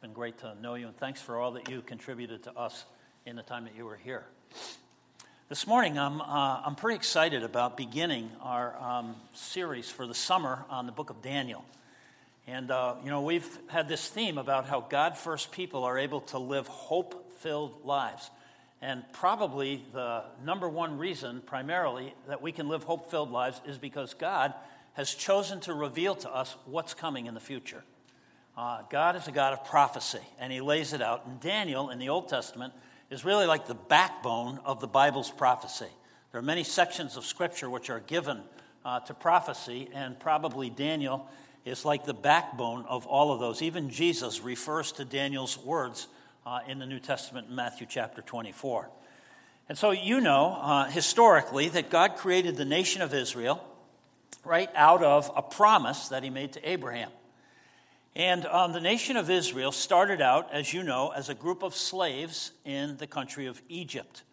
been great to know you, and thanks for all that you contributed to us in the time that you were here. This morning, I'm, uh, I'm pretty excited about beginning our um, series for the summer on the book of Daniel. And, uh, you know, we've had this theme about how God first people are able to live hope filled lives. And probably the number one reason, primarily, that we can live hope filled lives is because God has chosen to reveal to us what's coming in the future. Uh, God is a God of prophecy, and He lays it out. And Daniel in the Old Testament is really like the backbone of the Bible's prophecy. There are many sections of Scripture which are given uh, to prophecy, and probably Daniel is like the backbone of all of those. Even Jesus refers to Daniel's words uh, in the New Testament in Matthew chapter 24. And so you know, uh, historically, that God created the nation of Israel right out of a promise that He made to Abraham. And um, the nation of Israel started out, as you know, as a group of slaves in the country of Egypt.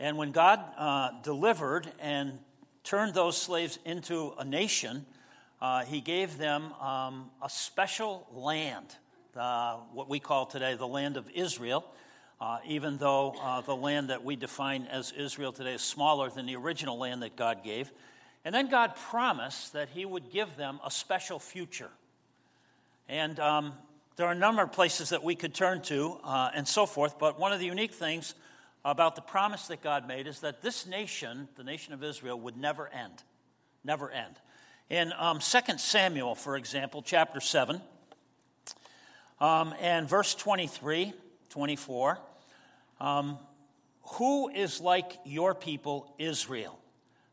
And when God uh, delivered and turned those slaves into a nation, uh, He gave them um, a special land, uh, what we call today the land of Israel. Uh, even though uh, the land that we define as Israel today is smaller than the original land that God gave. And then God promised that He would give them a special future. And um, there are a number of places that we could turn to uh, and so forth, but one of the unique things about the promise that God made is that this nation, the nation of Israel, would never end. Never end. In um, 2 Samuel, for example, chapter 7, um, and verse 23, 24, um, who is like your people, Israel?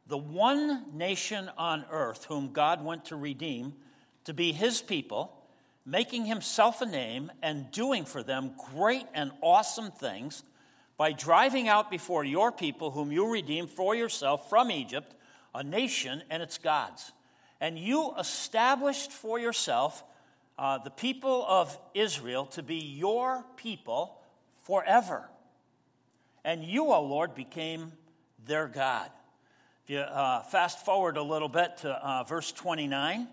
The one nation on earth whom God went to redeem to be his people making himself a name and doing for them great and awesome things by driving out before your people, whom you redeemed for yourself from Egypt, a nation and its gods. And you established for yourself uh, the people of Israel to be your people forever. And you, O Lord, became their God. If you uh, fast forward a little bit to uh, verse 29,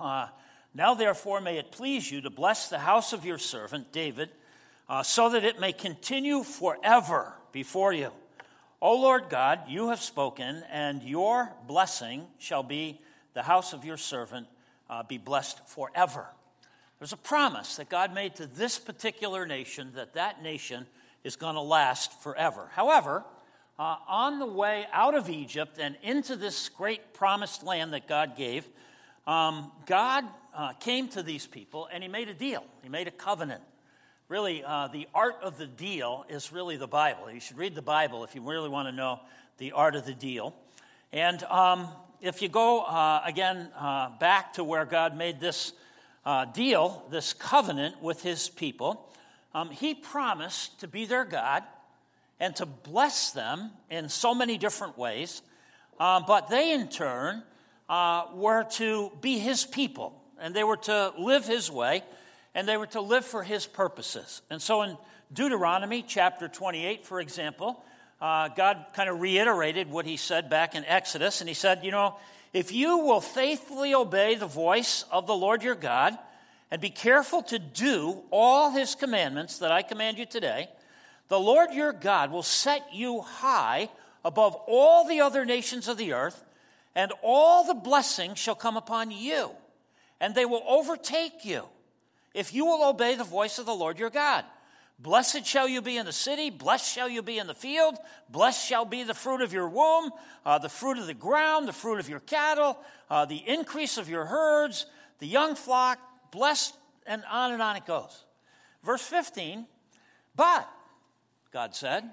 uh, now, therefore, may it please you to bless the house of your servant David, uh, so that it may continue forever before you. O Lord God, you have spoken, and your blessing shall be the house of your servant uh, be blessed forever. There's a promise that God made to this particular nation that that nation is going to last forever. However, uh, on the way out of Egypt and into this great promised land that God gave, um, God uh, came to these people and he made a deal. He made a covenant. Really, uh, the art of the deal is really the Bible. You should read the Bible if you really want to know the art of the deal. And um, if you go uh, again uh, back to where God made this uh, deal, this covenant with his people, um, he promised to be their God and to bless them in so many different ways. Um, but they, in turn, uh, were to be his people and they were to live his way, and they were to live for his purposes. And so in Deuteronomy chapter 28, for example, uh, God kind of reiterated what he said back in Exodus, and he said, You know, if you will faithfully obey the voice of the Lord your God, and be careful to do all his commandments that I command you today, the Lord your God will set you high above all the other nations of the earth, and all the blessings shall come upon you and they will overtake you if you will obey the voice of the Lord your God. Blessed shall you be in the city, blessed shall you be in the field, blessed shall be the fruit of your womb, uh, the fruit of the ground, the fruit of your cattle, uh, the increase of your herds, the young flock, blessed, and on and on it goes. Verse 15, but, God said,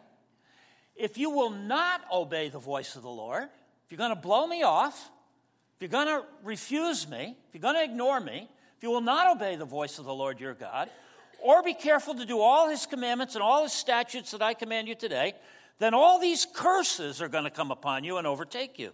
if you will not obey the voice of the Lord, if you're going to blow me off, if you're going to refuse me, if you're going to ignore me, if you will not obey the voice of the Lord your God, or be careful to do all his commandments and all his statutes that I command you today, then all these curses are going to come upon you and overtake you.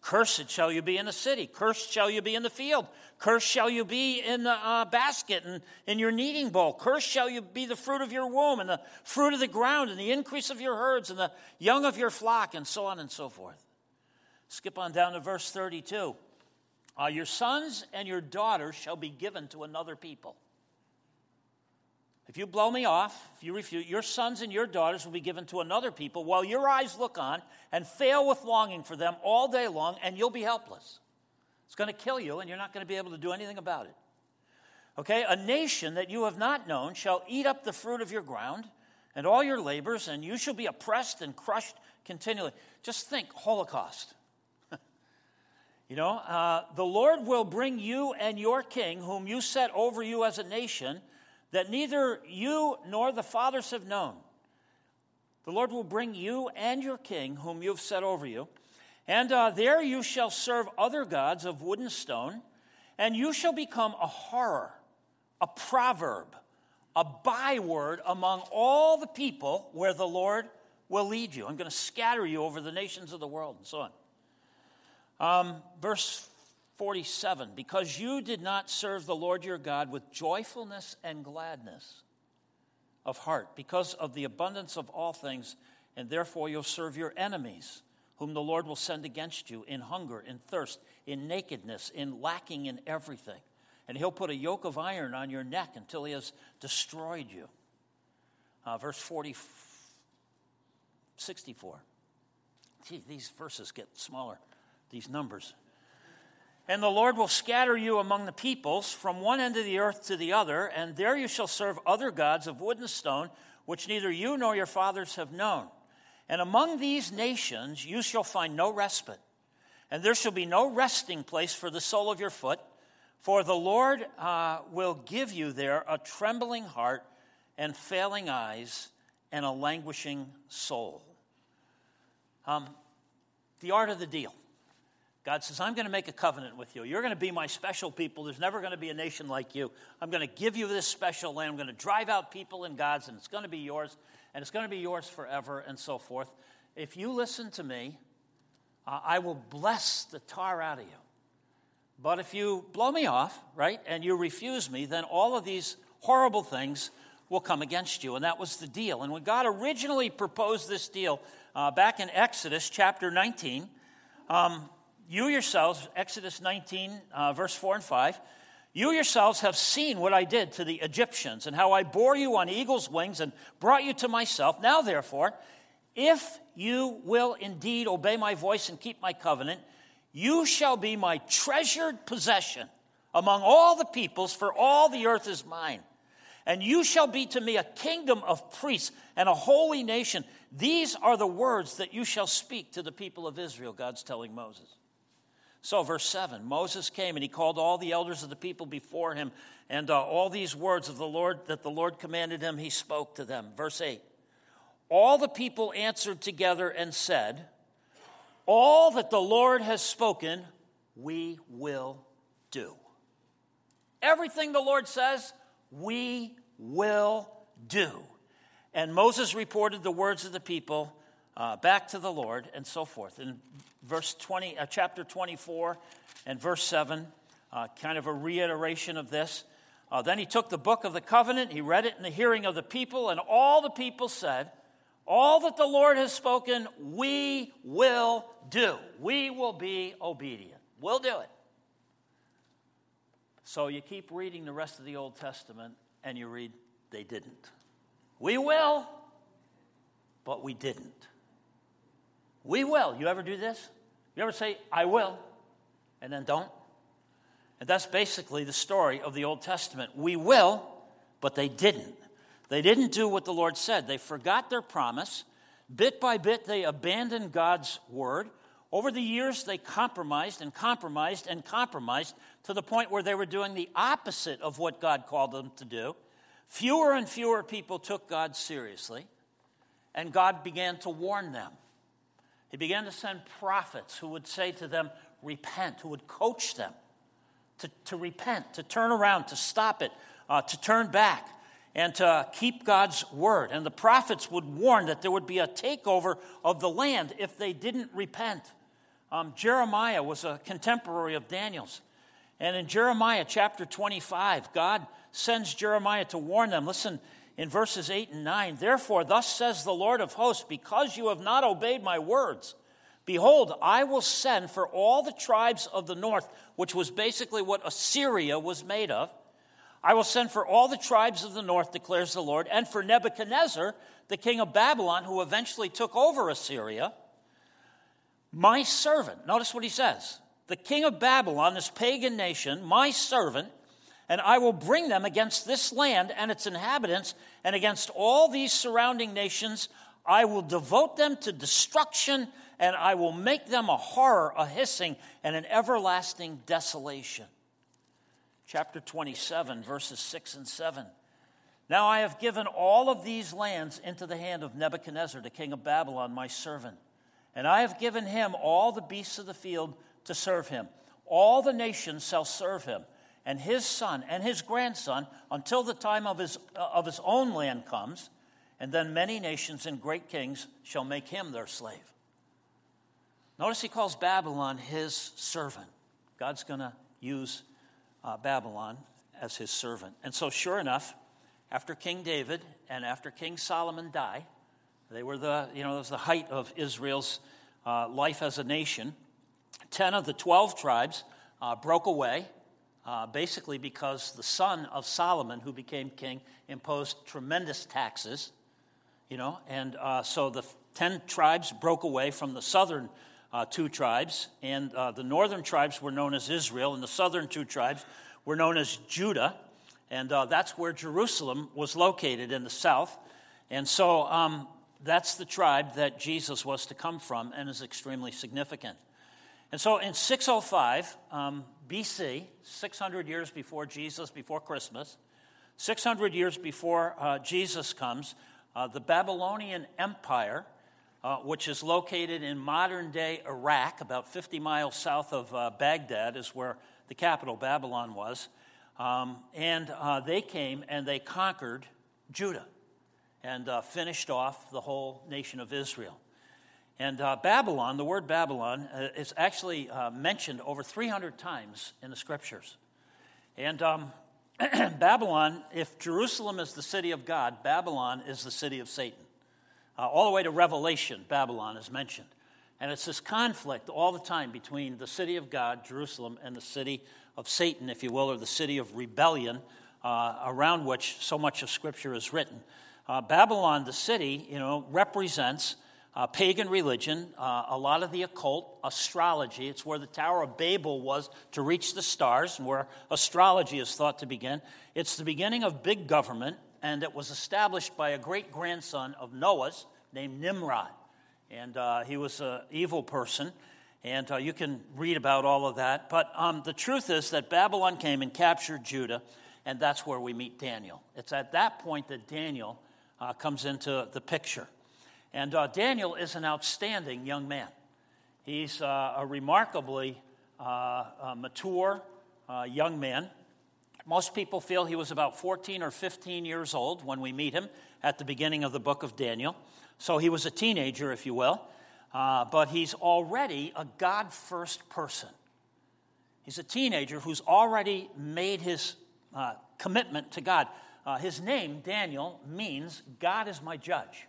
Cursed shall you be in the city. Cursed shall you be in the field. Cursed shall you be in the uh, basket and in your kneading bowl. Cursed shall you be the fruit of your womb and the fruit of the ground and the increase of your herds and the young of your flock and so on and so forth. Skip on down to verse 32. Uh, your sons and your daughters shall be given to another people. If you blow me off, if you refuse, your sons and your daughters will be given to another people while your eyes look on and fail with longing for them all day long, and you'll be helpless. It's going to kill you, and you're not going to be able to do anything about it. Okay, a nation that you have not known shall eat up the fruit of your ground and all your labors, and you shall be oppressed and crushed continually. Just think Holocaust. You know, uh, the Lord will bring you and your king, whom you set over you as a nation, that neither you nor the fathers have known. The Lord will bring you and your king, whom you have set over you, and uh, there you shall serve other gods of wood and stone, and you shall become a horror, a proverb, a byword among all the people where the Lord will lead you. I'm going to scatter you over the nations of the world, and so on. Um, verse 47 Because you did not serve the Lord your God with joyfulness and gladness of heart, because of the abundance of all things, and therefore you'll serve your enemies whom the Lord will send against you in hunger, in thirst, in nakedness, in lacking in everything. And he'll put a yoke of iron on your neck until he has destroyed you. Uh, verse 40, 64. Gee, these verses get smaller, these numbers. And the Lord will scatter you among the peoples from one end of the earth to the other, and there you shall serve other gods of wood and stone, which neither you nor your fathers have known. And among these nations you shall find no respite, and there shall be no resting place for the sole of your foot, for the Lord uh, will give you there a trembling heart and failing eyes and a languishing soul. Um, the art of the deal. God says, I'm going to make a covenant with you. You're going to be my special people. There's never going to be a nation like you. I'm going to give you this special land. I'm going to drive out people and gods, and it's going to be yours and it's going to be yours forever, and so forth. If you listen to me, uh, I will bless the tar out of you. But if you blow me off, right, and you refuse me, then all of these horrible things will come against you. And that was the deal. And when God originally proposed this deal uh, back in Exodus chapter 19, um, you yourselves, Exodus 19, uh, verse 4 and 5, you yourselves have seen what I did to the Egyptians and how I bore you on eagle's wings and brought you to myself. Now, therefore, if you will indeed obey my voice and keep my covenant, you shall be my treasured possession among all the peoples, for all the earth is mine. And you shall be to me a kingdom of priests and a holy nation. These are the words that you shall speak to the people of Israel, God's telling Moses. So, verse 7 Moses came and he called all the elders of the people before him, and uh, all these words of the Lord that the Lord commanded him, he spoke to them. Verse 8 All the people answered together and said, All that the Lord has spoken, we will do. Everything the Lord says, we will do. And Moses reported the words of the people uh, back to the Lord, and so forth. In verse 20, uh, chapter 24 and verse 7, uh, kind of a reiteration of this. Uh, then he took the book of the covenant, he read it in the hearing of the people, and all the people said, All that the Lord has spoken, we will do. We will be obedient. We'll do it. So you keep reading the rest of the Old Testament, and you read, They didn't. We will, but we didn't. We will. You ever do this? You ever say, I will, and then don't? And that's basically the story of the Old Testament. We will, but they didn't. They didn't do what the Lord said. They forgot their promise. Bit by bit, they abandoned God's word. Over the years, they compromised and compromised and compromised to the point where they were doing the opposite of what God called them to do. Fewer and fewer people took God seriously, and God began to warn them. He began to send prophets who would say to them, Repent, who would coach them to, to repent, to turn around, to stop it, uh, to turn back, and to keep God's word. And the prophets would warn that there would be a takeover of the land if they didn't repent. Um, Jeremiah was a contemporary of Daniel's. And in Jeremiah chapter 25, God sends Jeremiah to warn them. Listen, in verses 8 and 9 Therefore, thus says the Lord of hosts, because you have not obeyed my words, behold, I will send for all the tribes of the north, which was basically what Assyria was made of. I will send for all the tribes of the north, declares the Lord, and for Nebuchadnezzar, the king of Babylon, who eventually took over Assyria, my servant. Notice what he says the king of Babylon, this pagan nation, my servant, and I will bring them against this land and its inhabitants, and against all these surrounding nations. I will devote them to destruction, and I will make them a horror, a hissing, and an everlasting desolation chapter 27, verses 6 and 7. Now I have given all of these lands into the hand of Nebuchadnezzar, the king of Babylon, my servant. And I have given him all the beasts of the field to serve him. All the nations shall serve him, and his son and his grandson, until the time of his, uh, of his own land comes. And then many nations and great kings shall make him their slave. Notice he calls Babylon his servant. God's going to use uh, Babylon as his servant. And so, sure enough, after King David and after King Solomon die, they were the, you know, it was the height of Israel's uh, life as a nation. Ten of the 12 tribes uh, broke away, uh, basically because the son of Solomon, who became king, imposed tremendous taxes, you know, and uh, so the 10 tribes broke away from the southern uh, two tribes, and uh, the northern tribes were known as Israel, and the southern two tribes were known as Judah, and uh, that's where Jerusalem was located in the south. And so um, that's the tribe that Jesus was to come from and is extremely significant. And so in 605 um, BC, 600 years before Jesus, before Christmas, 600 years before uh, Jesus comes, uh, the Babylonian Empire uh, which is located in modern day Iraq, about 50 miles south of uh, Baghdad, is where the capital, Babylon, was. Um, and uh, they came and they conquered Judah and uh, finished off the whole nation of Israel. And uh, Babylon, the word Babylon, uh, is actually mentioned over 300 times in the scriptures. And um, Babylon, if Jerusalem is the city of God, Babylon is the city of Satan. Uh, all the way to Revelation, Babylon is mentioned. And it's this conflict all the time between the city of God, Jerusalem, and the city of Satan, if you will, or the city of rebellion, uh, around which so much of Scripture is written. Uh, Babylon, the city, you know, represents uh, pagan religion, uh, a lot of the occult, astrology. It's where the Tower of Babel was to reach the stars, and where astrology is thought to begin. It's the beginning of big government and it was established by a great grandson of Noah's named Nimrod. And uh, he was an evil person, and uh, you can read about all of that. But um, the truth is that Babylon came and captured Judah, and that's where we meet Daniel. It's at that point that Daniel uh, comes into the picture. And uh, Daniel is an outstanding young man. He's uh, a remarkably uh, mature young man. Most people feel he was about 14 or 15 years old when we meet him at the beginning of the book of Daniel. So he was a teenager, if you will. Uh, but he's already a God first person. He's a teenager who's already made his uh, commitment to God. Uh, his name, Daniel, means God is my judge.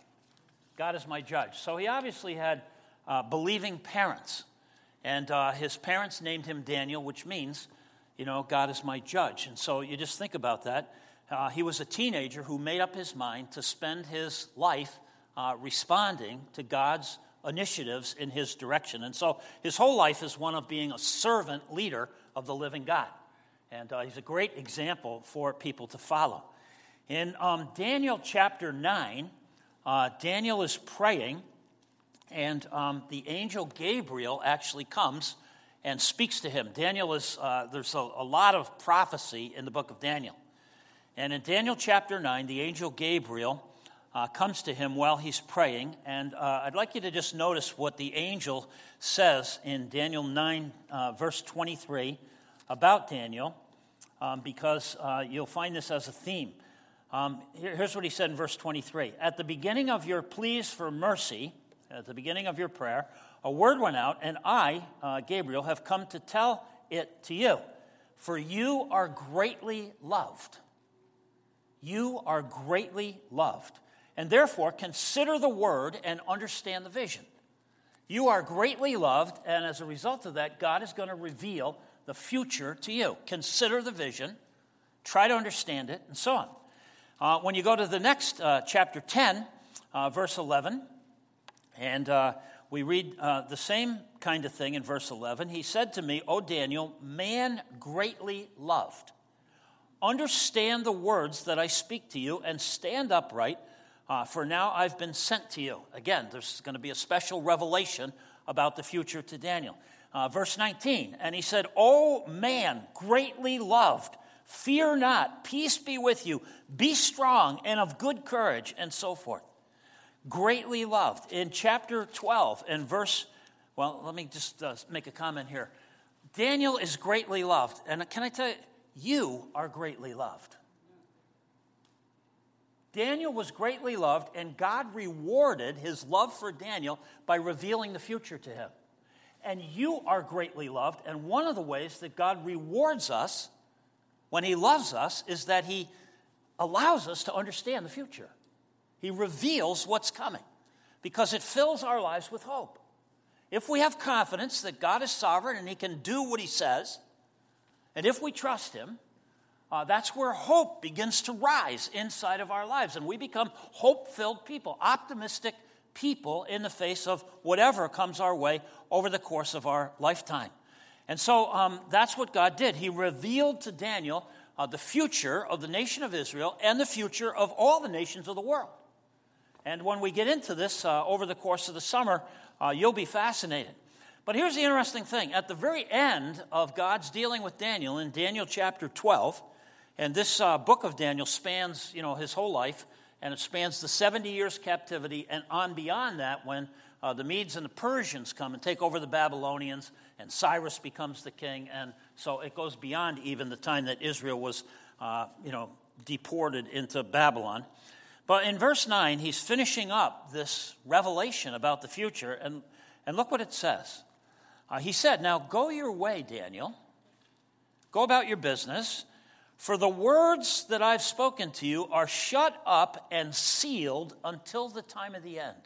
God is my judge. So he obviously had uh, believing parents. And uh, his parents named him Daniel, which means you know, God is my judge. And so you just think about that. Uh, he was a teenager who made up his mind to spend his life uh, responding to God's initiatives in his direction. And so his whole life is one of being a servant leader of the living God. And uh, he's a great example for people to follow. In um, Daniel chapter 9, uh, Daniel is praying, and um, the angel Gabriel actually comes and speaks to him. Daniel is, uh, there's a, a lot of prophecy in the book of Daniel. And in Daniel chapter 9, the angel Gabriel uh, comes to him while he's praying. And uh, I'd like you to just notice what the angel says in Daniel 9, uh, verse 23, about Daniel, um, because uh, you'll find this as a theme. Um, here, here's what he said in verse 23 At the beginning of your pleas for mercy, at the beginning of your prayer, a word went out, and I, uh, Gabriel, have come to tell it to you. For you are greatly loved. You are greatly loved. And therefore, consider the word and understand the vision. You are greatly loved, and as a result of that, God is going to reveal the future to you. Consider the vision, try to understand it, and so on. Uh, when you go to the next uh, chapter 10, uh, verse 11, and uh, we read uh, the same kind of thing in verse 11. He said to me, O Daniel, man greatly loved. Understand the words that I speak to you and stand upright, uh, for now I've been sent to you. Again, there's going to be a special revelation about the future to Daniel. Verse 19, and he said, O man greatly loved, fear not, peace be with you, be strong and of good courage, and so forth. Greatly loved. In chapter 12 and verse, well, let me just uh, make a comment here. Daniel is greatly loved. And can I tell you, you are greatly loved. Daniel was greatly loved, and God rewarded his love for Daniel by revealing the future to him. And you are greatly loved, and one of the ways that God rewards us when he loves us is that he allows us to understand the future. He reveals what's coming because it fills our lives with hope. If we have confidence that God is sovereign and he can do what he says, and if we trust Him, uh, that's where hope begins to rise inside of our lives. And we become hope filled people, optimistic people in the face of whatever comes our way over the course of our lifetime. And so um, that's what God did. He revealed to Daniel uh, the future of the nation of Israel and the future of all the nations of the world. And when we get into this uh, over the course of the summer, uh, you'll be fascinated. But here's the interesting thing at the very end of God's dealing with Daniel in Daniel chapter 12, and this uh, book of Daniel spans you know, his whole life, and it spans the 70 years captivity and on beyond that when uh, the Medes and the Persians come and take over the Babylonians, and Cyrus becomes the king. And so it goes beyond even the time that Israel was, uh, you know, deported into Babylon. But in verse 9, he's finishing up this revelation about the future, and, and look what it says. Uh, he said, Now go your way, Daniel. Go about your business, for the words that I've spoken to you are shut up and sealed until the time of the end.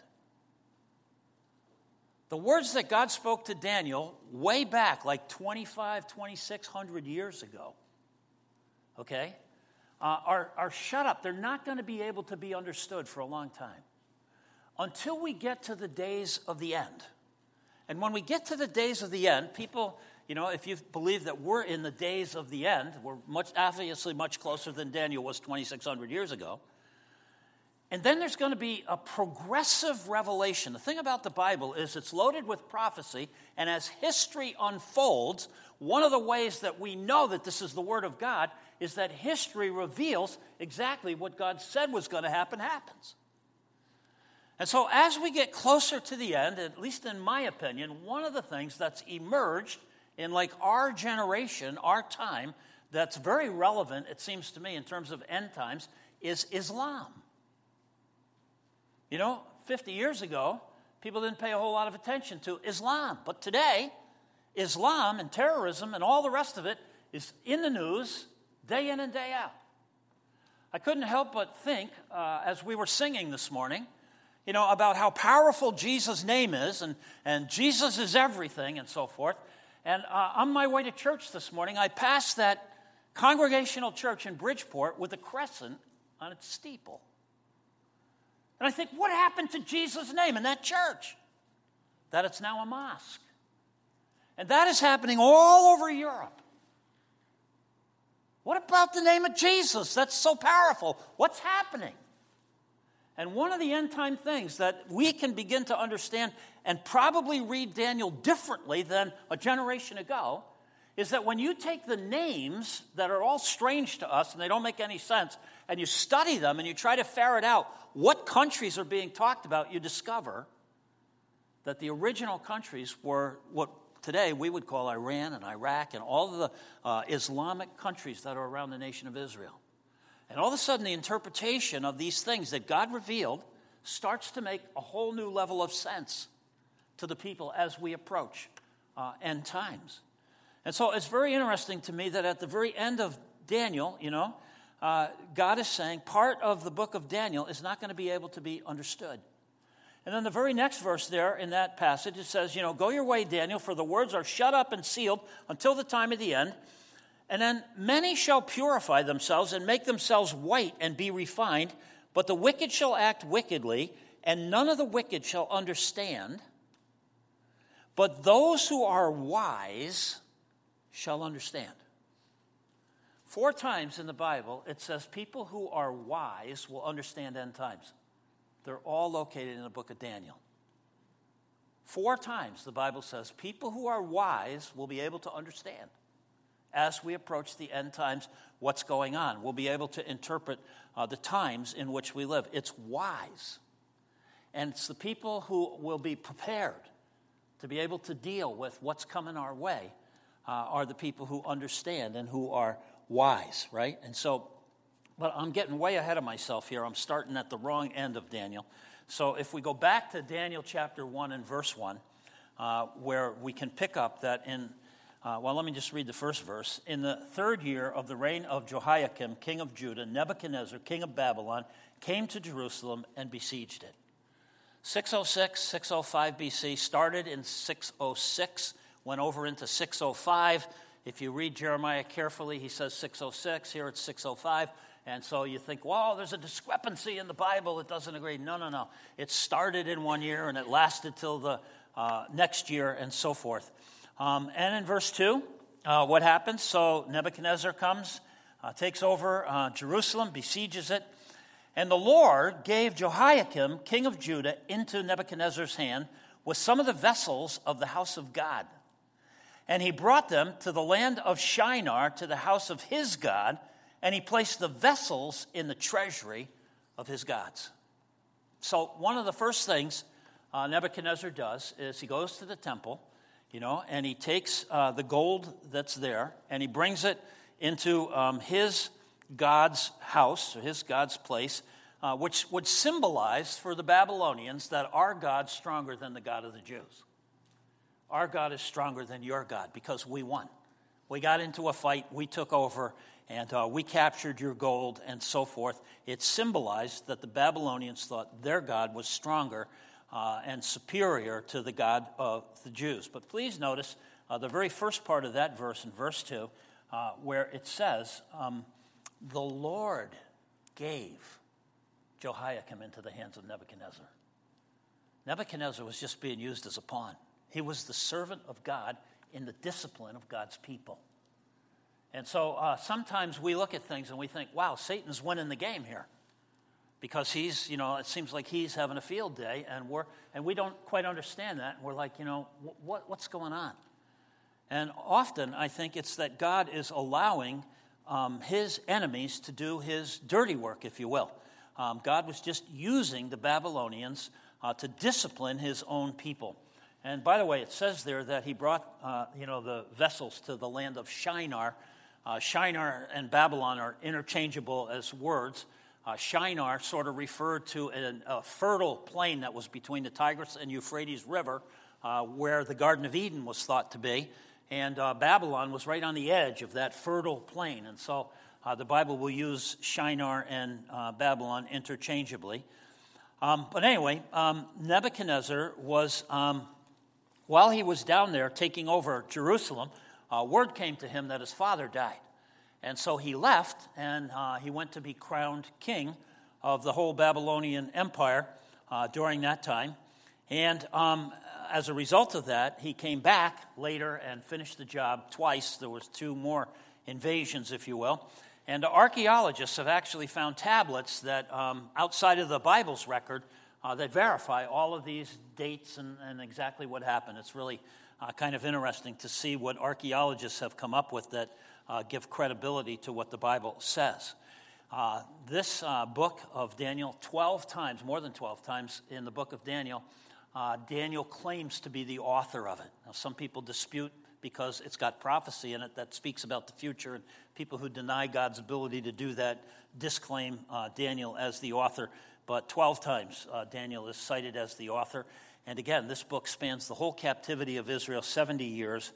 The words that God spoke to Daniel way back, like 25, 2600 years ago, okay, uh, are, are shut up. They're not going to be able to be understood for a long time until we get to the days of the end. And when we get to the days of the end, people, you know, if you believe that we're in the days of the end, we're much, obviously much closer than Daniel was 2,600 years ago. And then there's going to be a progressive revelation. The thing about the Bible is it's loaded with prophecy, and as history unfolds, one of the ways that we know that this is the Word of God is that history reveals exactly what God said was going to happen happens. And so, as we get closer to the end, at least in my opinion, one of the things that's emerged in like our generation, our time, that's very relevant, it seems to me, in terms of end times, is Islam. You know, 50 years ago, people didn't pay a whole lot of attention to Islam. But today, Islam and terrorism and all the rest of it is in the news day in and day out. I couldn't help but think, uh, as we were singing this morning, you know, about how powerful Jesus' name is and, and Jesus is everything and so forth. And uh, on my way to church this morning, I passed that congregational church in Bridgeport with a crescent on its steeple. And I think, what happened to Jesus' name in that church? That it's now a mosque. And that is happening all over Europe. What about the name of Jesus? That's so powerful. What's happening? And one of the end time things that we can begin to understand and probably read Daniel differently than a generation ago is that when you take the names that are all strange to us and they don't make any sense, and you study them and you try to ferret out what countries are being talked about, you discover that the original countries were what today we would call Iran and Iraq and all the uh, Islamic countries that are around the nation of Israel. And all of a sudden, the interpretation of these things that God revealed starts to make a whole new level of sense to the people as we approach uh, end times. And so it's very interesting to me that at the very end of Daniel, you know, uh, God is saying part of the book of Daniel is not going to be able to be understood. And then the very next verse there in that passage, it says, you know, go your way, Daniel, for the words are shut up and sealed until the time of the end. And then many shall purify themselves and make themselves white and be refined, but the wicked shall act wickedly, and none of the wicked shall understand. But those who are wise shall understand. Four times in the Bible, it says people who are wise will understand end times. They're all located in the book of Daniel. Four times the Bible says people who are wise will be able to understand as we approach the end times what's going on. We'll be able to interpret uh, the times in which we live. It's wise. And it's the people who will be prepared to be able to deal with what's coming our way uh, are the people who understand and who are wise, right? And so, but I'm getting way ahead of myself here. I'm starting at the wrong end of Daniel. So if we go back to Daniel chapter 1 and verse 1, uh, where we can pick up that in uh, well, let me just read the first verse. In the third year of the reign of Jehoiakim, king of Judah, Nebuchadnezzar, king of Babylon, came to Jerusalem and besieged it. 606, 605 BC, started in 606, went over into 605. If you read Jeremiah carefully, he says 606, here it's 605. And so you think, well, there's a discrepancy in the Bible, it doesn't agree. No, no, no. It started in one year and it lasted till the uh, next year and so forth. Um, and in verse 2, uh, what happens? So Nebuchadnezzar comes, uh, takes over uh, Jerusalem, besieges it. And the Lord gave Jehoiakim, king of Judah, into Nebuchadnezzar's hand with some of the vessels of the house of God. And he brought them to the land of Shinar, to the house of his God, and he placed the vessels in the treasury of his gods. So, one of the first things uh, Nebuchadnezzar does is he goes to the temple you know, and he takes uh, the gold that's there and he brings it into um, his God's house, or his God's place, uh, which would symbolize for the Babylonians that our God's stronger than the God of the Jews. Our God is stronger than your God because we won. We got into a fight, we took over, and uh, we captured your gold and so forth. It symbolized that the Babylonians thought their God was stronger uh, and superior to the God of the Jews. But please notice uh, the very first part of that verse in verse 2, uh, where it says, um, The Lord gave Jehoiakim into the hands of Nebuchadnezzar. Nebuchadnezzar was just being used as a pawn. He was the servant of God in the discipline of God's people. And so uh, sometimes we look at things and we think, wow, Satan's winning the game here because he's, you know, it seems like he's having a field day, and we're and we don't quite understand that. And we're like, you know, what, what's going on? And often I think it's that God is allowing um, his enemies to do his dirty work, if you will. Um, God was just using the Babylonians uh, to discipline his own people. And by the way, it says there that he brought, uh, you know, the vessels to the land of Shinar. Uh, Shinar and Babylon are interchangeable as words. Uh, Shinar sort of referred to an, a fertile plain that was between the Tigris and Euphrates River, uh, where the Garden of Eden was thought to be. And uh, Babylon was right on the edge of that fertile plain. And so uh, the Bible will use Shinar and Babylon interchangeably. Um, but anyway, um, Nebuchadnezzar was, um, while he was down there taking over Jerusalem, uh, word came to him that his father died. And so he left and uh, he went to be crowned king of the whole Babylonian Empire uh, during that time. And um, as a result of that, he came back later and finished the job twice. There was two more invasions, if you will. And archaeologists have actually found tablets that, um, outside of the Bible's record, uh, that verify all of these dates and, and exactly what happened. It's really uh, kind of interesting to see what archaeologists have come up with that uh, give credibility to what the Bible says. Uh, this uh, book of Daniel, 12 times, more than 12 times in the book of Daniel, uh, Daniel claims to be the author of it. Now, some people dispute because it's got prophecy in it that speaks about the future, and people who deny God's ability to do that disclaim uh, Daniel as the author. But 12 times uh, Daniel is cited as the author. And again, this book spans the whole captivity of Israel, 70 years.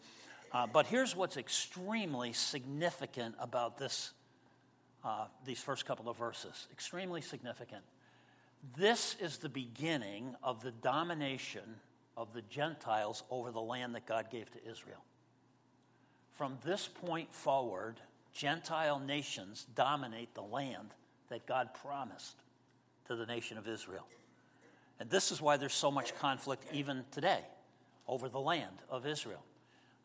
Uh, but here's what's extremely significant about this, uh, these first couple of verses. Extremely significant. This is the beginning of the domination of the Gentiles over the land that God gave to Israel. From this point forward, Gentile nations dominate the land that God promised to the nation of Israel. And this is why there's so much conflict even today over the land of Israel.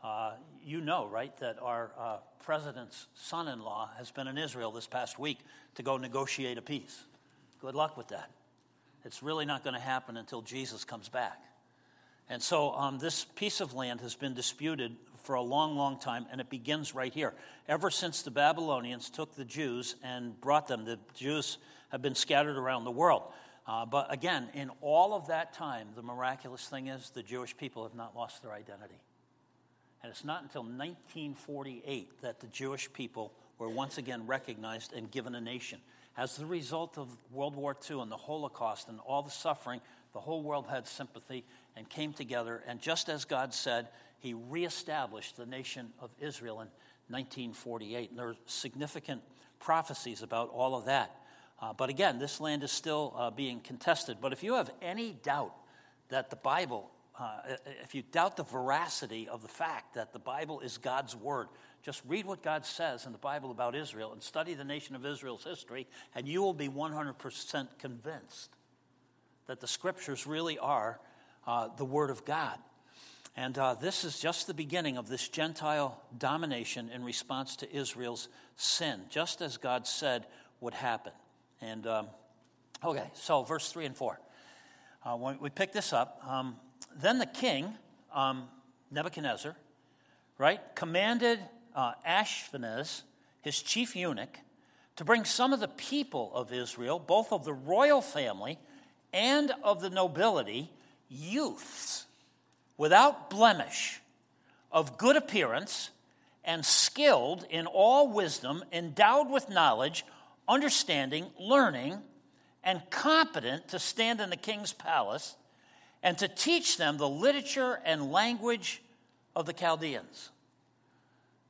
Uh, you know, right, that our uh, president's son in law has been in Israel this past week to go negotiate a peace. Good luck with that. It's really not going to happen until Jesus comes back. And so um, this piece of land has been disputed for a long, long time, and it begins right here. Ever since the Babylonians took the Jews and brought them, the Jews have been scattered around the world. Uh, but again, in all of that time, the miraculous thing is the Jewish people have not lost their identity. And it's not until 1948 that the Jewish people were once again recognized and given a nation. As the result of World War II and the Holocaust and all the suffering, the whole world had sympathy and came together. And just as God said, He reestablished the nation of Israel in 1948. And there are significant prophecies about all of that. Uh, but again, this land is still uh, being contested. But if you have any doubt that the Bible uh, if you doubt the veracity of the fact that the Bible is God's word, just read what God says in the Bible about Israel and study the nation of Israel's history, and you will be 100% convinced that the scriptures really are uh, the word of God. And uh, this is just the beginning of this Gentile domination in response to Israel's sin, just as God said would happen. And um, okay, so verse 3 and 4. Uh, when we pick this up, um, then the king, um, Nebuchadnezzar, right, commanded uh, Ashpenaz, his chief eunuch, to bring some of the people of Israel, both of the royal family and of the nobility, youths without blemish, of good appearance, and skilled in all wisdom, endowed with knowledge, understanding, learning, and competent to stand in the king's palace and to teach them the literature and language of the Chaldeans.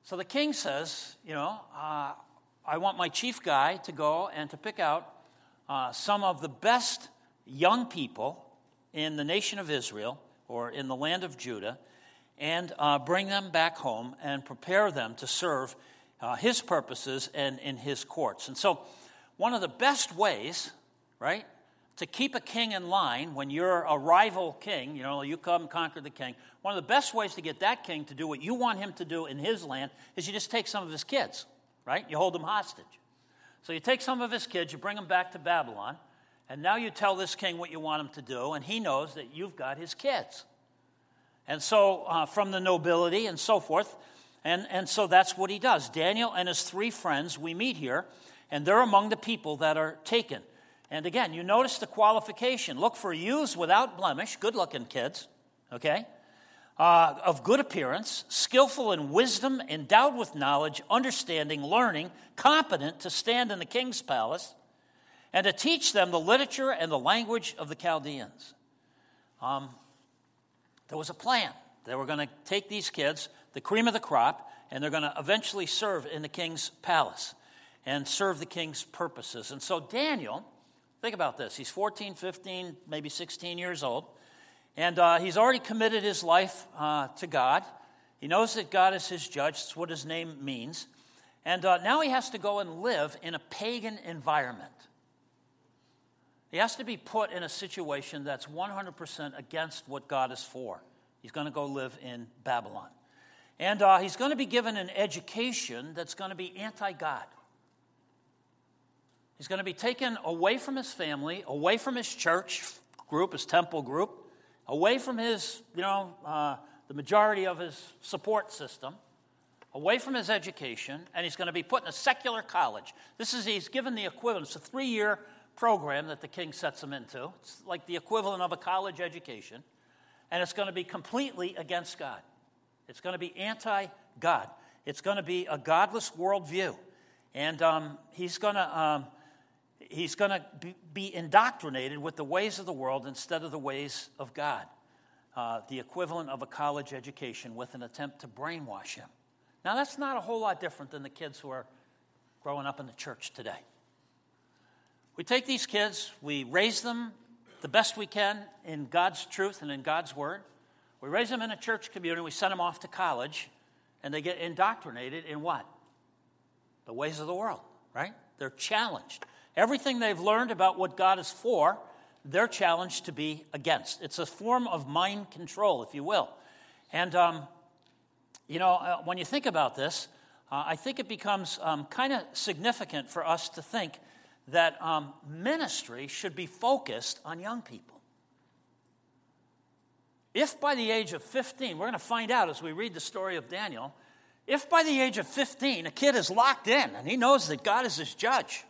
So the king says, You know, uh, I want my chief guy to go and to pick out uh, some of the best young people in the nation of Israel or in the land of Judah and uh, bring them back home and prepare them to serve uh, his purposes and in his courts. And so, one of the best ways, right, to keep a king in line when you're a rival king, you know, you come conquer the king. One of the best ways to get that king to do what you want him to do in his land is you just take some of his kids, right? You hold them hostage. So you take some of his kids, you bring them back to Babylon, and now you tell this king what you want him to do, and he knows that you've got his kids. And so, uh, from the nobility and so forth, and, and so that's what he does. Daniel and his three friends, we meet here, and they're among the people that are taken. And again, you notice the qualification. Look for youths without blemish, good looking kids, okay? Uh, of good appearance, skillful in wisdom, endowed with knowledge, understanding, learning, competent to stand in the king's palace, and to teach them the literature and the language of the Chaldeans. Um, there was a plan. They were going to take these kids, the cream of the crop, and they're going to eventually serve in the king's palace and serve the king's purposes. And so Daniel Think about this. He's 14, 15, maybe 16 years old, and uh, he's already committed his life uh, to God. He knows that God is his judge. That's what his name means. And uh, now he has to go and live in a pagan environment. He has to be put in a situation that's 100% against what God is for. He's going to go live in Babylon. And uh, he's going to be given an education that's going to be anti God. He's going to be taken away from his family, away from his church group, his temple group, away from his, you know, uh, the majority of his support system, away from his education, and he's going to be put in a secular college. This is, he's given the equivalent, it's a three year program that the king sets him into. It's like the equivalent of a college education, and it's going to be completely against God. It's going to be anti God. It's going to be a godless worldview. And um, he's going to. Um, he's going to be indoctrinated with the ways of the world instead of the ways of God. Uh, the equivalent of a college education with an attempt to brainwash him. Now, that's not a whole lot different than the kids who are growing up in the church today. We take these kids, we raise them the best we can in God's truth and in God's word. We raise them in a church community, we send them off to college, and they get indoctrinated in what? the ways of the world, right? They're challenged. Everything they've learned about what God is for, they're challenged to be against. It's a form of mind control, if you will. And, um, you know, uh, when you think about this, uh, I think it becomes um, kind of significant for us to think that um, ministry should be focused on young people. If by the age of 15, we're going to find out as we read the story of Daniel, if by the age of 15 a kid is locked in and he knows that God is his judge,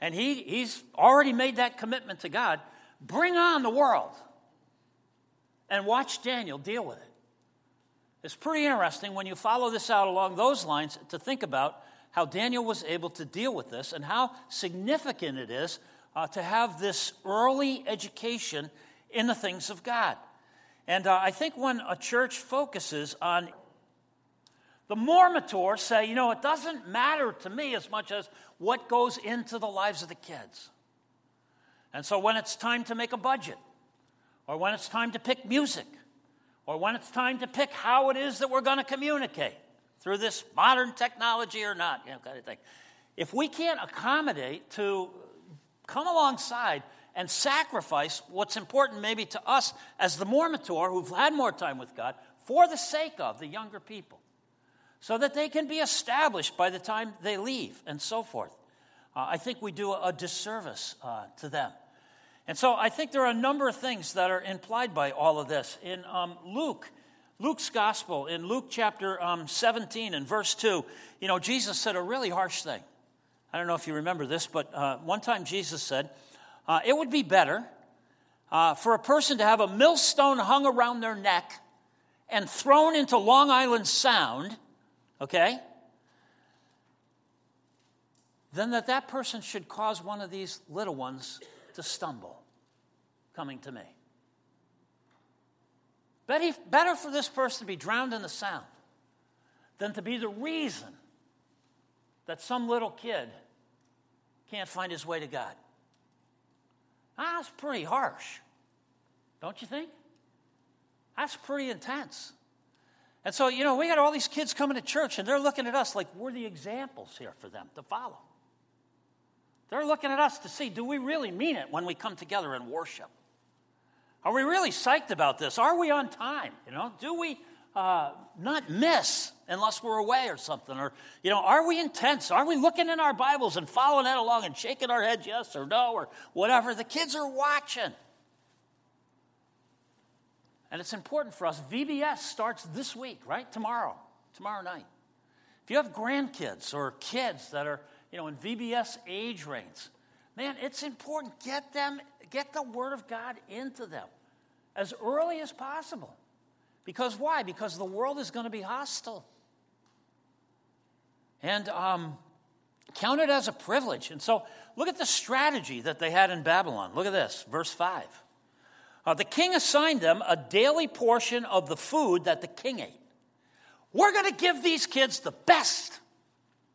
and he, he's already made that commitment to God, bring on the world and watch Daniel deal with it. It's pretty interesting when you follow this out along those lines to think about how Daniel was able to deal with this and how significant it is uh, to have this early education in the things of God. And uh, I think when a church focuses on the more mature say, you know, it doesn't matter to me as much as what goes into the lives of the kids. And so when it's time to make a budget, or when it's time to pick music, or when it's time to pick how it is that we're going to communicate through this modern technology or not, you know, kind of thing. If we can't accommodate to come alongside and sacrifice what's important maybe to us as the more who've had more time with God for the sake of the younger people, so that they can be established by the time they leave and so forth. Uh, I think we do a, disservice uh, to them. And so I think there are a number of things that are implied by all of this. In um, Luke, Luke's gospel, in Luke chapter um, 17 and verse 2, you know, Jesus said a really harsh thing. I don't know if you remember this, but uh, one time Jesus said, uh, It would be better uh, for a person to have a millstone hung around their neck and thrown into Long Island Sound, okay, than that that person should cause one of these little ones to stumble coming to me. Better for this person to be drowned in the sound than to be the reason that some little kid can't find his way to God. That's pretty harsh, don't you think? That's pretty intense. And so, you know, we got all these kids coming to church and they're looking at us like we're the examples here for them to follow. They're looking at us to see do we really mean it when we come together and worship? Are we really psyched about this? Are we on time? You know, do we uh, not miss unless we're away or something? Or, you know, are we intense? Are we looking in our Bibles and following that along and shaking our heads yes or no or whatever? The kids are watching. And it's important for us. VBS starts this week, right? Tomorrow, tomorrow night. If you have grandkids or kids that are, you know, in VBS age range, man, it's important. Get them, get the Word of God into them as early as possible. Because why? Because the world is going to be hostile. And um, count it as a privilege. And so look at the strategy that they had in Babylon. Look at this, verse 5. Uh, the king assigned them a daily portion of the food that the king ate. We're going to give these kids the best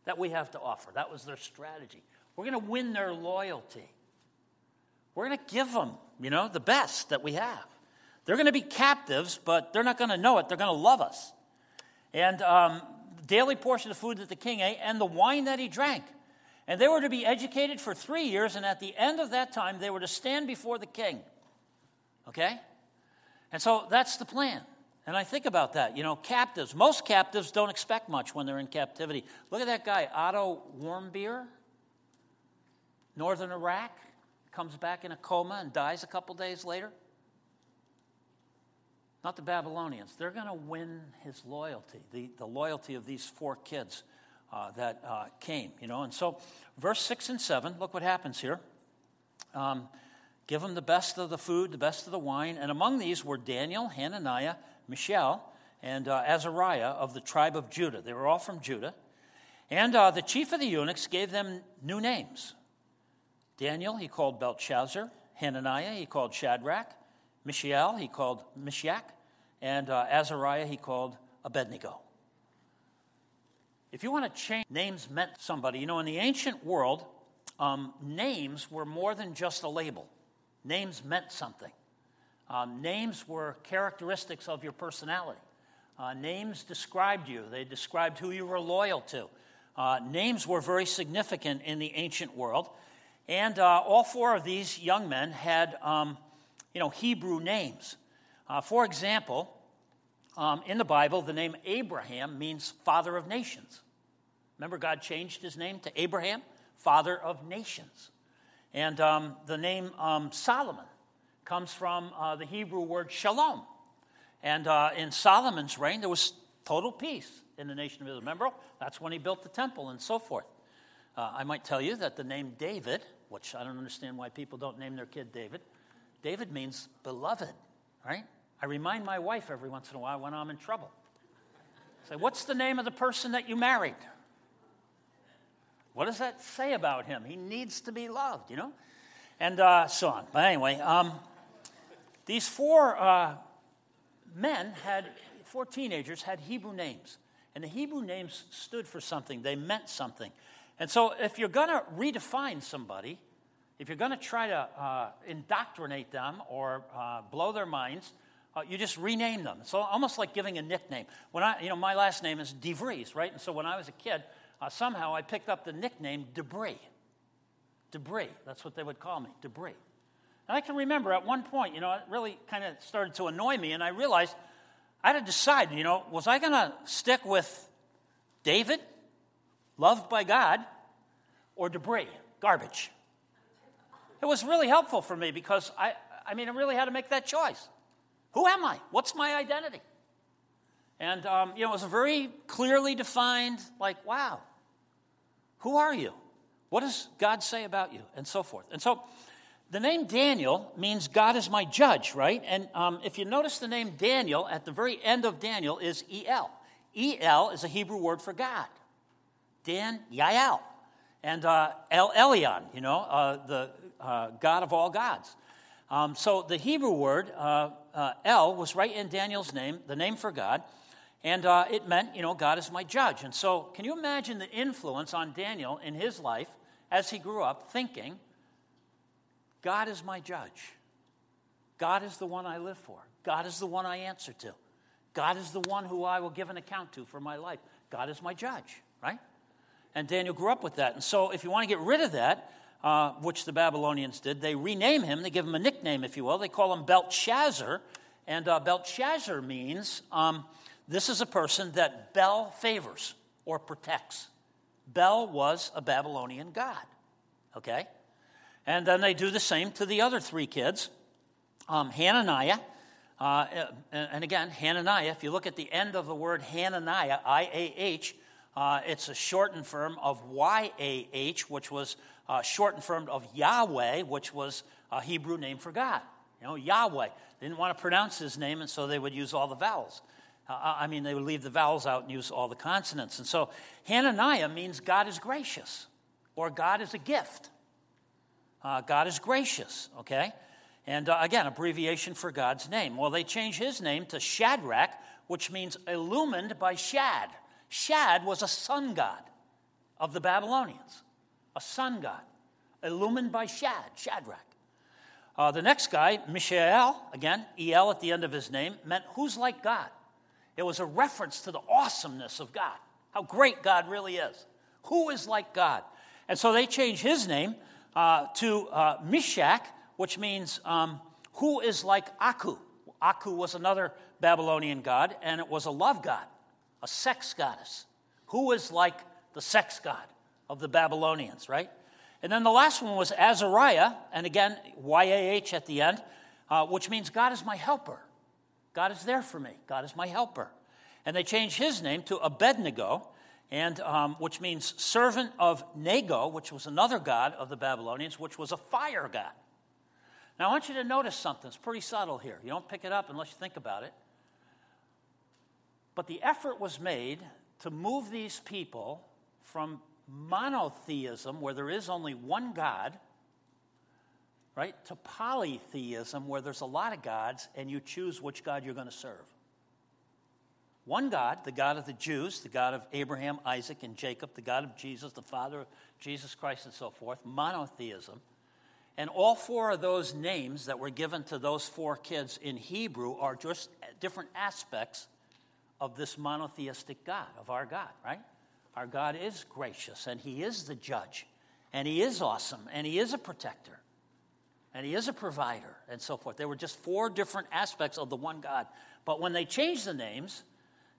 that we have to offer. That was their strategy. We're going to win their loyalty. We're going to give them, you know, the best that we have. They're going to be captives, but they're not going to know it. They're going to love us. And um, daily portion of food that the king ate and the wine that he drank. And they were to be educated for three years, and at the end of that time, they were to stand before the king. Okay? And so that's the plan. And I think about that. You know, captives. Most captives don't expect much when they're in captivity. Look at that guy, Otto Warmbier, North Korea, comes back in a coma and dies a couple days later not the Babylonians. They're going to win his loyalty, the, the loyalty of these four kids uh, that uh, came, you know. And so, verse 6 and 7, look what happens here. Um, give them the best of the food, the best of the wine. And among these were Daniel, Hananiah, Mishael, and uh, Azariah of the tribe of Judah. They were all from Judah. And uh, the chief of the eunuchs gave them new names. Daniel, he called Belshazzar. Hananiah, he called Shadrach. Mishael, he called Meshach, and uh, Azariah, he called Abednego. If you want to change, names meant somebody. You know, in the ancient world, um, names were more than just a label. Names meant something. Um, names were characteristics of your personality. Uh, names described you, they described who you were loyal to. Uh, names were very significant in the ancient world. And uh, all four of these young men had, um, you know, Hebrew names. Uh, for example, um, in the Bible, the name Abraham means father of nations. Remember, God changed his name to Abraham, father of nations. And um, the name um, Solomon comes from uh, the Hebrew word shalom. And uh, in Solomon's reign, there was total peace in the nation of Israel. Remember, that's when he built the temple and so forth. Uh, I might tell you that the name David, which I don't understand why people don't name their kid David, David means beloved, right? I remind my wife every once in a while when I'm in trouble. Say, what's the name of the person that you married? What does that say about him? He needs to be loved, you know? And uh, so on. But anyway, um, these four uh, men had, four teenagers had Hebrew names. And the Hebrew names stood for something, they meant something. And so if you're going to redefine somebody, if you're going to try to uh, indoctrinate them or uh, blow their minds, uh, you just rename them. It's almost like giving a nickname. When I, you know, my last name is DeVries, right? And so when I was a kid, uh, somehow I picked up the nickname Debris. Debris, that's what they would call me, Debris. And I can remember at one point, you know, it really kind of started to annoy me, and I realized I had to decide, you know, was I going to stick with David, loved by God, or debris, garbage? It was really helpful for me because I, I mean, I really had to make that choice. Who am I? What's my identity? And, um, you know, it was a very clearly defined, like, wow, who are you? What does God say about you? And so forth. And so the name Daniel means God is my judge, right? And um, if you notice the name Daniel at the very end of Daniel is El. El is a Hebrew word for God. Dan Yael. And uh, El Elyon, you know, uh, the uh, God of all gods. Um, so the Hebrew word, uh, uh, El, was right in Daniel's name, the name for God. And uh, it meant, you know, God is my judge. And so, can you imagine the influence on Daniel in his life as he grew up thinking, God is my judge. God is the one I live for. God is the one I answer to. God is the one who I will give an account to for my life. God is my judge, right? And Daniel grew up with that. And so, if you want to get rid of that, uh, which the Babylonians did, they rename him. They give him a nickname, if you will. They call him Belshazzar. And uh, Belteshazzar means um, this is a person that Bel favors or protects. Bel was a Babylonian god, okay? And then they do the same to the other three kids. Um, Hananiah, uh, and again, Hananiah, if you look at the end of the word Hananiah, I A H, uh, it's a shortened form of Y A H, which was uh, shortened form of Yahweh, which was a Hebrew name for God. You know, Yahweh. They didn't want to pronounce his name, and so they would use all the vowels. Uh, I mean, they would leave the vowels out and use all the consonants. And so Hananiah means God is gracious or God is a gift. Uh, God is gracious, okay? And uh, again, abbreviation for God's name. Well, they changed his name to Shadrach, which means illumined by Shad. Shad was a sun god of the Babylonians, a sun god, illumined by Shad, Shadrach. Uh, the next guy, Mishael, again, El at the end of his name, meant who's like God. It was a reference to the awesomeness of God, how great God really is. Who is like God? And so they changed his name uh, to uh, Meshach, which means um, who is like Aku. Aku was another Babylonian god, and it was a love god, a sex goddess. Who is like the sex god of the Babylonians, right? And then the last one was Azariah, and again, Y A H at the end, uh, which means God is my helper. God is there for me. God is my helper. And they changed his name to Abednego, and, um, which means servant of Nego, which was another god of the Babylonians, which was a fire god. Now, I want you to notice something. It's pretty subtle here. You don't pick it up unless you think about it. But the effort was made to move these people from monotheism, where there is only one God, right, to polytheism, where there's a lot of gods and you choose which God you're going to serve. One God, the God of the Jews, the God of Abraham, Isaac, and Jacob, the God of Jesus, the Father of Jesus Christ, and so forth, monotheism. And all four of those names that were given to those four kids in Hebrew are just different aspects of this monotheistic God, of our God, right? Our God is gracious, and He is the judge, and He is awesome, and He is a protector, and He is a provider, and so forth. There were just four different aspects of the one God. But when they changed the names,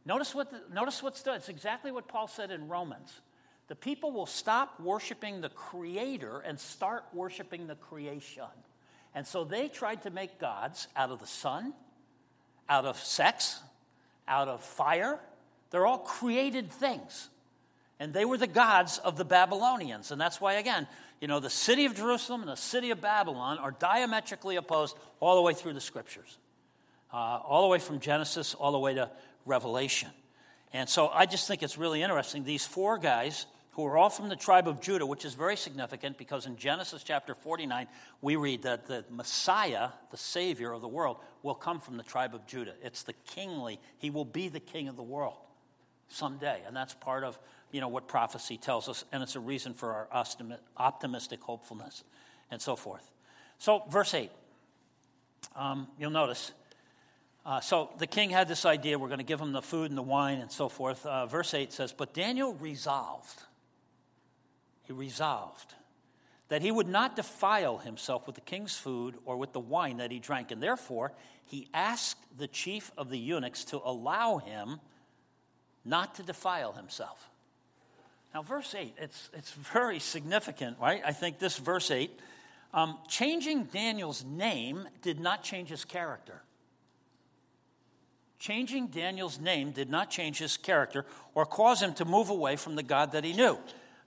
notice, what the, notice what's done. It's exactly what Paul said in Romans. The people will stop worshiping the Creator and start worshiping the creation. And so they tried to make gods out of the sun, out of sex, out of fire. They're all created things. And they were the gods of the Babylonians. And that's why, again, you know, the city of Jerusalem and the city of Babylon are diametrically opposed all the way through the scriptures, uh, all the way from Genesis all the way to Revelation. And so I just think it's really interesting. These four guys who are all from the tribe of Judah, which is very significant because in Genesis chapter 49, we read that the Messiah, the Savior of the world, will come from the tribe of Judah. It's the kingly, he will be the king of the world someday. And that's part of you know, what prophecy tells us, and it's a reason for our optimistic hopefulness and so forth. So, verse 8, um, you'll notice. Uh, so the king had this idea we're going to give him the food and the wine and so forth. Uh, verse 8 says, But Daniel resolved he resolved that he would not defile himself with the king's food or with the wine that he drank. And therefore, he asked the chief of the eunuchs to allow him not to defile himself. Now, verse 8, it's, it's very significant, right? I think this verse 8, um, changing Daniel's name did not change his character. Changing Daniel's name did not change his character or cause him to move away from the God that he knew.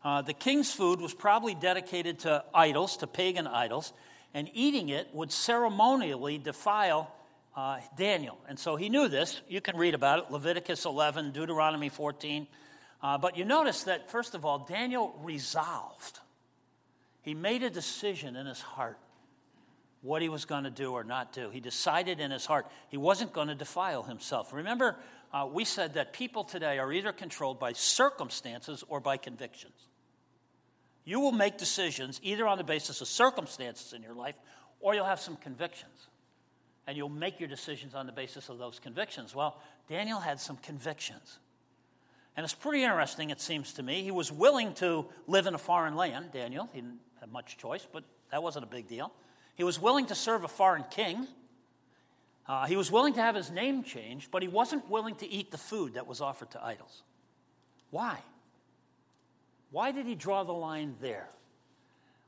Uh, the king's food was probably dedicated to idols, to pagan idols, and eating it would ceremonially defile uh, Daniel. And so he knew this. You can read about it Leviticus 11, Deuteronomy 14. Uh, but you notice that, first of all, Daniel resolved. He made a decision in his heart what he was going to do or not do. He decided in his heart he wasn't going to defile himself. Remember, uh, we said that people today are either controlled by circumstances or by convictions. You will make decisions either on the basis of circumstances in your life or you'll have some convictions. And you'll make your decisions on the basis of those convictions. Well, Daniel had some convictions. And it's pretty interesting, it seems to me. He was willing to live in a foreign land, Daniel. He didn't have much choice, but that wasn't a big deal. He was willing to serve a foreign king. Uh, he was willing to have his name changed, but he wasn't willing to eat the food that was offered to idols. Why? Why did he draw the line there?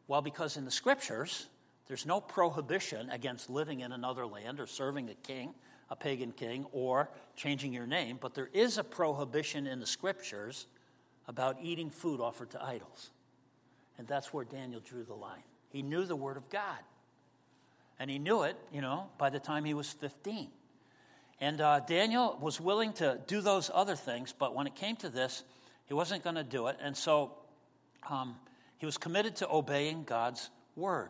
Well, because in the scriptures, there's no prohibition against living in another land or serving a king, a pagan king, or changing your name, but there is a prohibition in the scriptures about eating food offered to idols. And that's where Daniel drew the line. He knew the Word of God. And he knew it, you know, by the time he was 15. And uh, Daniel was willing to do those other things, but when it came to this, he wasn't going to do it. And so um, he was committed to obeying God's word.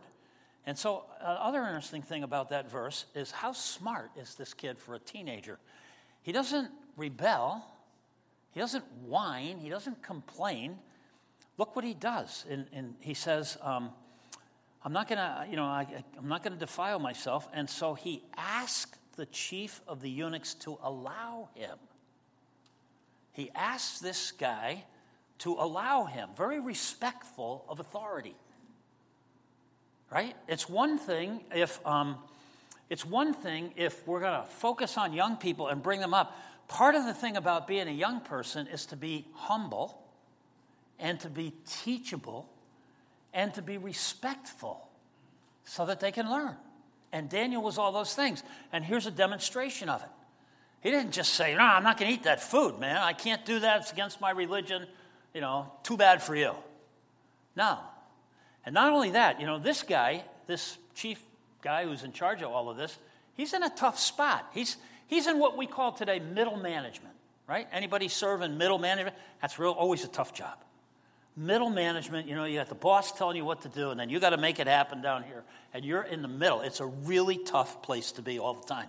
And so, another interesting thing about that verse is how smart is this kid for a teenager? He doesn't rebel, he doesn't whine, he doesn't complain. Look what he does. And, and he says, um, I'm not going to, you know, I, I'm not going to defile myself. And so he asked the chief of the eunuchs to allow him he asks this guy to allow him, very respectful of authority. Right? It's one thing if um, it's one thing if we're going to focus on young people and bring them up. Part of the thing about being a young person is to be humble and to be teachable and to be respectful so that they can learn. And Daniel was all those things. And here's a demonstration of it. He didn't just say, No, I'm not going to eat that food, man. I can't do that. It's against my religion. You know, too bad for you. No. And not only that, you know, this guy, this chief guy who's in charge of all of this, he's in a tough spot. He's, he's in what we call today middle management, right? Anybody serving middle management? That's real, always a tough job. Middle management, you know, you got the boss telling you what to do, and then you got to make it happen down here. And you're in the middle. It's a really tough place to be all the time.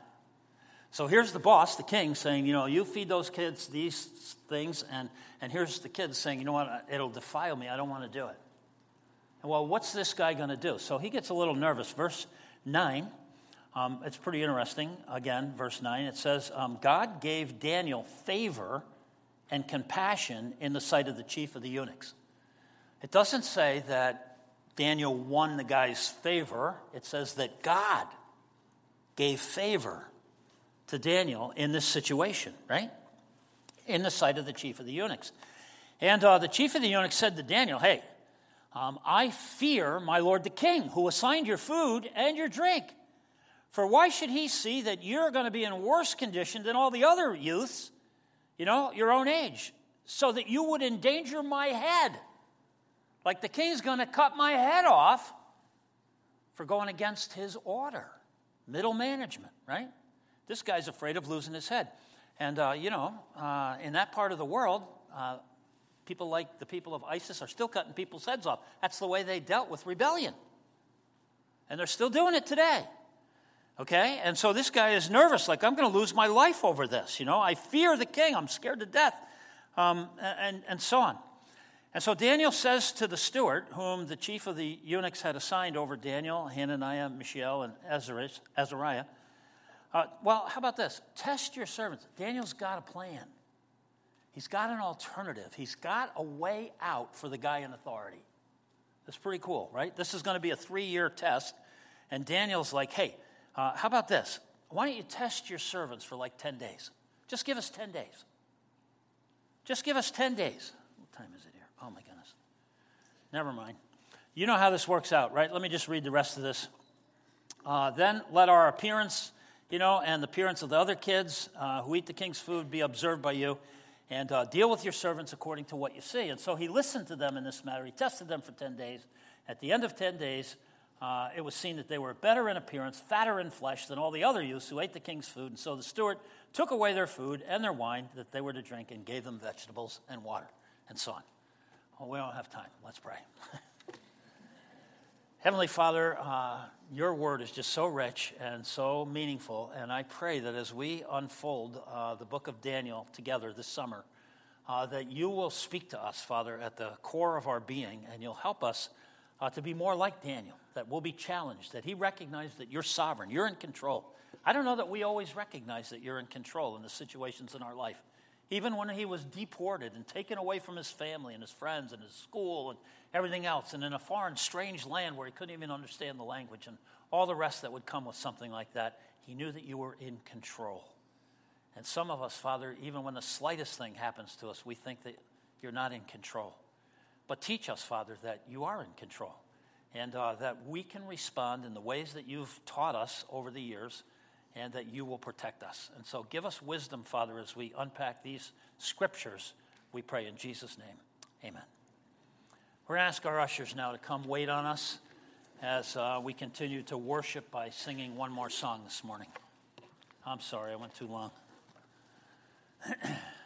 So here's the boss, the king, saying, you know, you feed those kids these things, and, and here's the kids saying, you know what, it'll defile me, I don't want to do it. And well, what's this guy going to do? So he gets a little nervous. Verse 9, um, it's pretty interesting. Again, verse 9, it says, um, God gave Daniel favor and compassion in the sight of the chief of the eunuchs. It doesn't say that Daniel won the guy's favor, it says that God gave favor to Daniel in this situation, right? In the sight of the chief of the eunuchs. And uh, the chief of the eunuchs said to Daniel, Hey, um, I fear my lord the king, who assigned your food and your drink. For why should he see that you're going to be in worse condition than all the other youths, you know, your own age, so that you would endanger my head? Like the king's going to cut my head off for going against his order. Middle management, right? This guy's afraid of losing his head. And, uh, you know, uh, in that part of the world, uh, people like the people of ISIS are still cutting people's heads off. That's the way they dealt with rebellion. And they're still doing it today. Okay? And so this guy is nervous, like, I'm going to lose my life over this. You know, I fear the king. I'm scared to death. Um, and, and so on. And so Daniel says to the steward, whom the chief of the eunuchs had assigned over Daniel, Hananiah, Mishael, and Azariah, uh, well, how about this? Test your servants. Daniel's got a plan. He's got an alternative. He's got a way out for the guy in authority. That's pretty cool, right? This is going to be a three year test. And Daniel's like, hey, uh, how about this? Why don't you test your servants for like 10 days? Just give us 10 days. Just give us 10 days. What time is it here? Oh my goodness. Never mind. You know how this works out, right? Let me just read the rest of this. Uh, then let our appearance, you know, and the appearance of the other kids uh, who eat the king's food be observed by you, and uh, deal with your servants according to what you see. And so he listened to them in this matter. He tested them for 10 days. At the end of 10 days, uh, it was seen that they were better in appearance, fatter in flesh than all the other youths who ate the king's food. And so the steward took away their food and their wine that they were to drink and gave them vegetables and water and so on. Well, we don't have time. Let's pray. Heavenly Father, uh, your word is just so rich and so meaningful. And I pray that as we unfold uh, the book of Daniel together this summer, uh, that you will speak to us, Father, at the core of our being, and you'll help us uh, to be more like Daniel, that we'll be challenged, that he recognized that you're sovereign, you're in control. I don't know that we always recognize that you're in control in the situations in our life. Even when he was deported and taken away from his family and his friends and his school and everything else, and in a foreign, strange land where he couldn't even understand the language and all the rest that would come with something like that, he knew that you were in control. And some of us, Father, even when the slightest thing happens to us, we think that you're not in control. But teach us, Father, that you are in control and uh, that we can respond in the ways that you've taught us over the years and that you will protect us. And so give us wisdom, Father, as we unpack these scriptures, we pray in Jesus' name. Amen. We're going to ask our ushers now to come wait on us as uh, we continue to worship by singing one more song this morning. I'm sorry, I went too long.